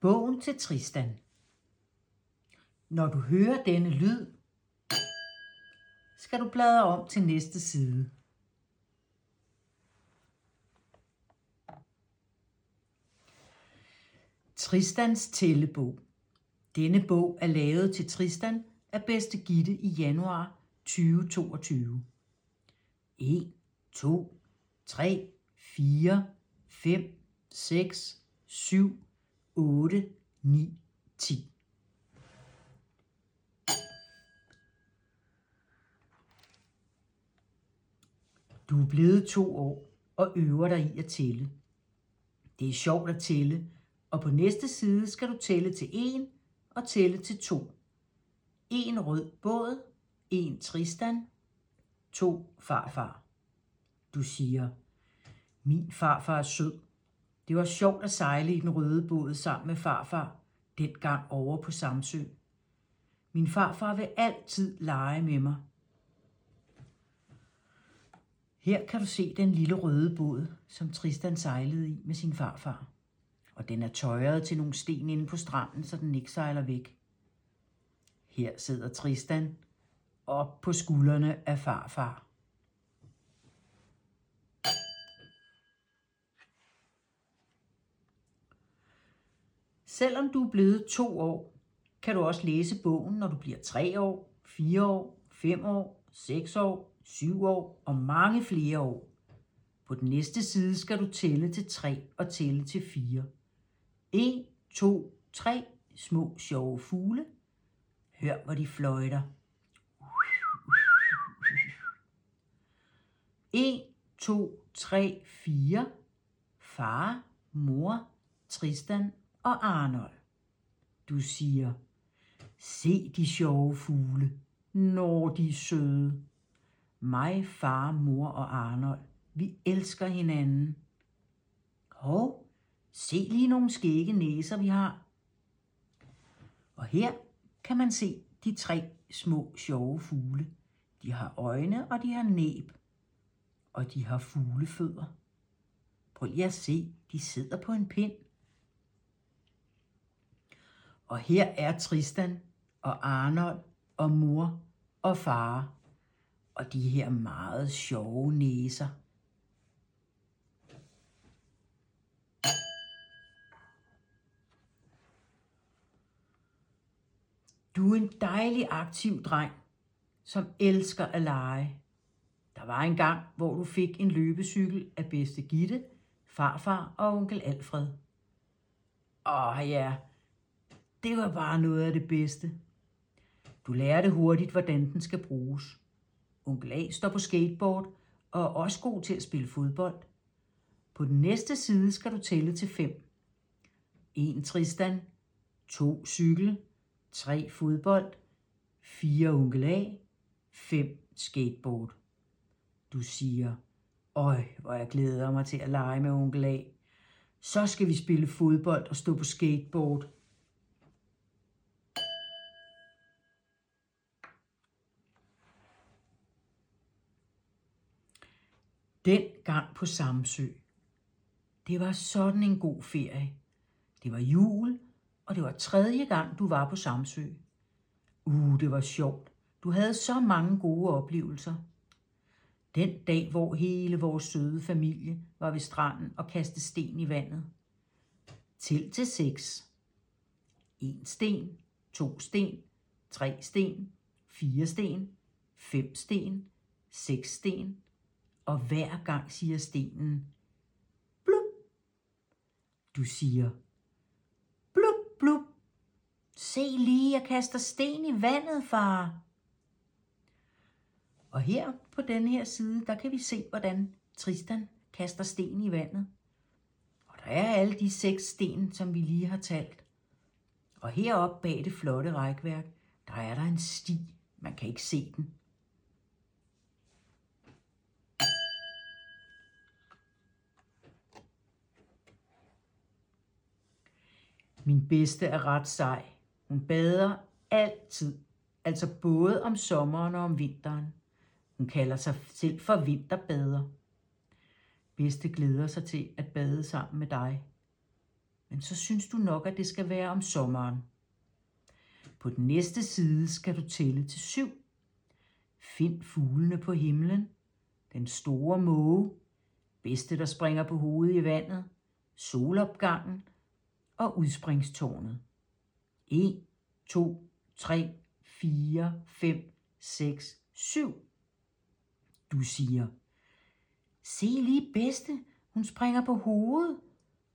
Bogen til Tristan. Når du hører denne lyd, skal du bladre om til næste side. Tristans tællebog. Denne bog er lavet til Tristan af bedste Gitte i januar 2022. 1, 2, 3, 4, 5, 6, 7, 8, 9, 10. Du er blevet to år og øver dig i at tælle. Det er sjovt at tælle, og på næste side skal du tælle til 1 og tælle til 2. En rød båd, en Tristan, to farfar. Du siger, min farfar er sød. Det var sjovt at sejle i den røde båd sammen med farfar, dengang over på Samsø. Min farfar vil altid lege med mig. Her kan du se den lille røde båd, som Tristan sejlede i med sin farfar. Og den er tøjet til nogle sten inde på stranden, så den ikke sejler væk. Her sidder Tristan op på skuldrene af farfar. Selvom du er blevet to år, kan du også læse bogen, når du bliver tre år, fire år, fem år, seks år, syv år og mange flere år. På den næste side skal du tælle til 3 og tælle til 4. 1, 2, 3 små sjove fugle. Hør, hvor de fløjter. 1, 2, 3, 4. Far, mor, Tristan og Arnold. Du siger, se de sjove fugle, når de er søde. Mig, far, mor og Arnold, vi elsker hinanden. Hov, se lige nogle skægge næser, vi har. Og her kan man se de tre små sjove fugle. De har øjne, og de har næb. Og de har fuglefødder. Prøv lige at se, de sidder på en pind. Og her er Tristan og Arnold og mor og far og de her meget sjove næser. Du er en dejlig aktiv dreng, som elsker at lege. Der var en gang, hvor du fik en løbecykel af bedste Gitte, farfar og onkel Alfred. Åh ja, det var bare noget af det bedste. Du lærte hurtigt, hvordan den skal bruges. Onkel A står på skateboard og er også god til at spille fodbold. På den næste side skal du tælle til 5. 1 Tristan, 2 cykel, 3 fodbold, 4 onkel A, 5 skateboard. Du siger, øj, hvor jeg glæder mig til at lege med onkel A. Så skal vi spille fodbold og stå på skateboard – Den gang på Samsø. Det var sådan en god ferie. Det var jul, og det var tredje gang, du var på Samsø. Uh, det var sjovt. Du havde så mange gode oplevelser. Den dag, hvor hele vores søde familie var ved stranden og kastede sten i vandet. Til til seks. En sten, to sten, tre sten, fire sten, fem sten, seks sten, og hver gang siger stenen, blup. Du siger, blup, blup. Se lige, jeg kaster sten i vandet, far. Og her på den her side, der kan vi se, hvordan Tristan kaster sten i vandet. Og der er alle de seks sten, som vi lige har talt. Og heroppe bag det flotte rækværk, der er der en sti. Man kan ikke se den. Min bedste er ret sej. Hun bader altid, altså både om sommeren og om vinteren. Hun kalder sig selv for vinterbader. Bedste glæder sig til at bade sammen med dig. men så synes du nok, at det skal være om sommeren. På den næste side skal du tælle til syv. Find fuglene på himlen, den store måge, bedste der springer på hovedet i vandet, solopgangen og udspringstårnet. 1, 2, 3, 4, 5, 6, 7. Du siger, se lige bedste, hun springer på hovedet,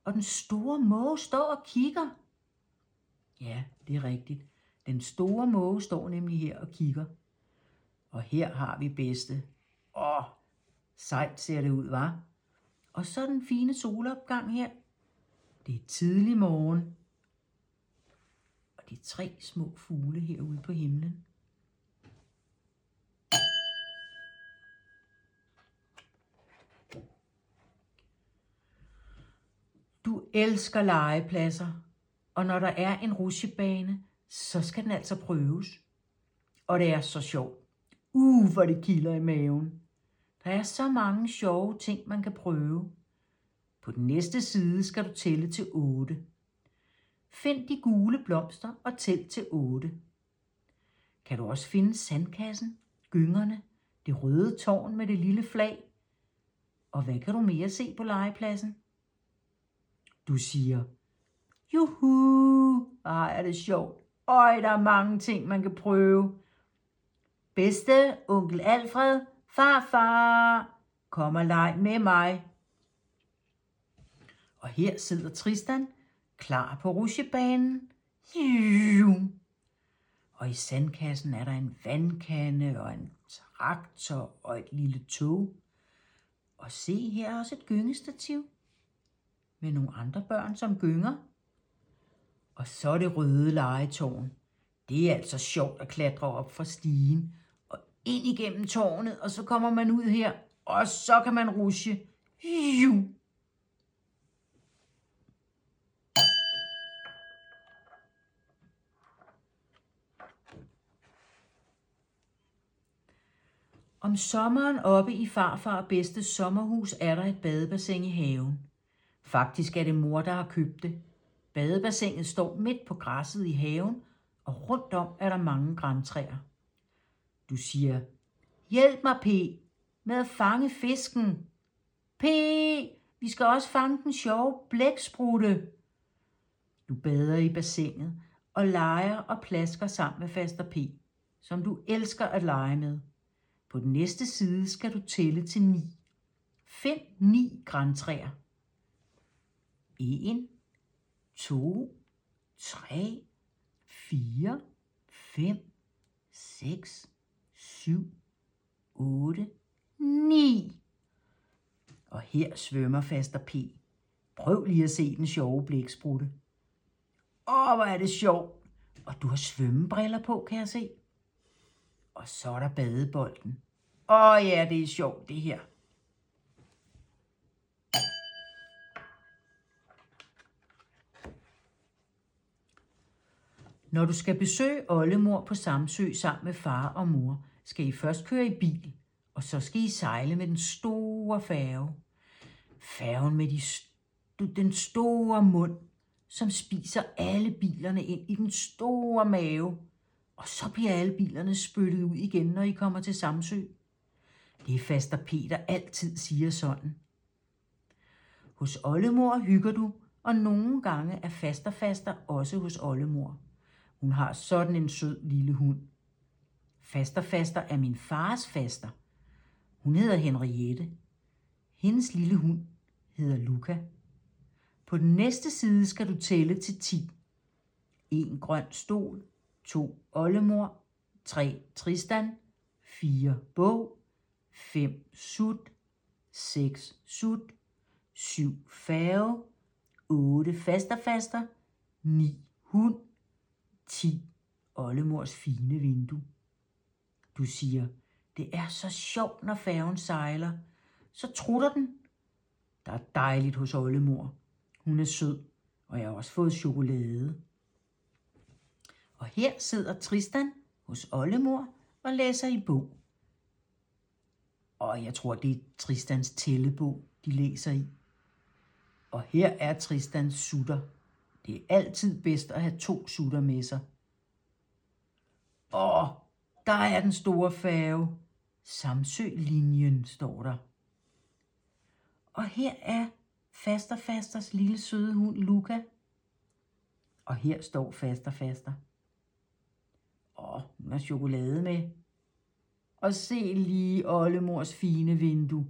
og den store måge står og kigger. Ja, det er rigtigt. Den store måge står nemlig her og kigger. Og her har vi bedste. Åh, sejt ser det ud, var. Og så den fine solopgang her. Det er tidlig morgen. Og de tre små fugle herude på himlen. Du elsker legepladser, og når der er en rutsjebane, så skal den altså prøves. Og det er så sjovt. Uh, hvor det kilder i maven. Der er så mange sjove ting, man kan prøve. På den næste side skal du tælle til 8. Find de gule blomster og tæl til 8. Kan du også finde sandkassen, gyngerne, det røde tårn med det lille flag? Og hvad kan du mere se på legepladsen? Du siger, juhu, ej er det sjovt. Øj, der er mange ting, man kan prøve. Bedste onkel Alfred, farfar, kom og leg med mig. Og her sidder Tristan, klar på rusjebanen. Og i sandkassen er der en vandkande og en traktor og et lille tog. Og se, her er også et gyngestativ med nogle andre børn, som gynger. Og så det røde legetårn. Det er altså sjovt at klatre op fra stigen og ind igennem tårnet, og så kommer man ud her, og så kan man rusje. Juh. Om sommeren oppe i farfar og bedste sommerhus er der et badebassin i haven. Faktisk er det mor, der har købt det. Badebassinet står midt på græsset i haven, og rundt om er der mange græntræer. Du siger, hjælp mig, P, med at fange fisken. P, vi skal også fange den sjove blæksprutte. Du bader i bassinet og leger og plasker sammen med faster P, som du elsker at lege med. På den næste side skal du tælle til 9. Find ni græntræer. 1, 2, 3, 4, 5, 6, 7, 8, 9. Og her svømmer faster P. Prøv lige at se den sjove blæksprutte. Åh, hvor er det sjovt. Og du har svømmebriller på, kan jeg se. Og så er der badebolden. Åh ja, det er sjovt det her. Når du skal besøge oldemor på Samsø sammen med far og mor, skal I først køre i bil, og så skal I sejle med den store færge. Færgen med de st- den store mund, som spiser alle bilerne ind i den store mave. Og så bliver alle bilerne spyttet ud igen, når I kommer til Samsø. Det er faster Peter altid siger sådan. Hos oldemor hygger du, og nogle gange er faster faster også hos oldemor. Hun har sådan en sød lille hund. Faster faster er min fars faster. Hun hedder Henriette. Hendes lille hund hedder Luca. På den næste side skal du tælle til 10. En grøn stol, to oldemor, tre Tristan, fire bog, 5 sut, 6 sut, 7 færge, 8 faster faster, 9 hund, 10. Oldemors fine vindue. Du siger, det er så sjovt, når færgen sejler. Så trutter den. Der er dejligt hos oldemor. Hun er sød, og jeg har også fået chokolade. Og her sidder Tristan hos oldemor og læser i bog. Og jeg tror, det er Tristans tællebog, de læser i. Og her er Tristans sutter. Det er altid bedst at have to sutter med sig. Åh, der er den store færge. Samsø-linjen står der. Og her er Faster Fasters lille søde hund Luca. Og her står Faster Faster. Åh, hun har chokolade med. Og se lige oldemors fine vindue.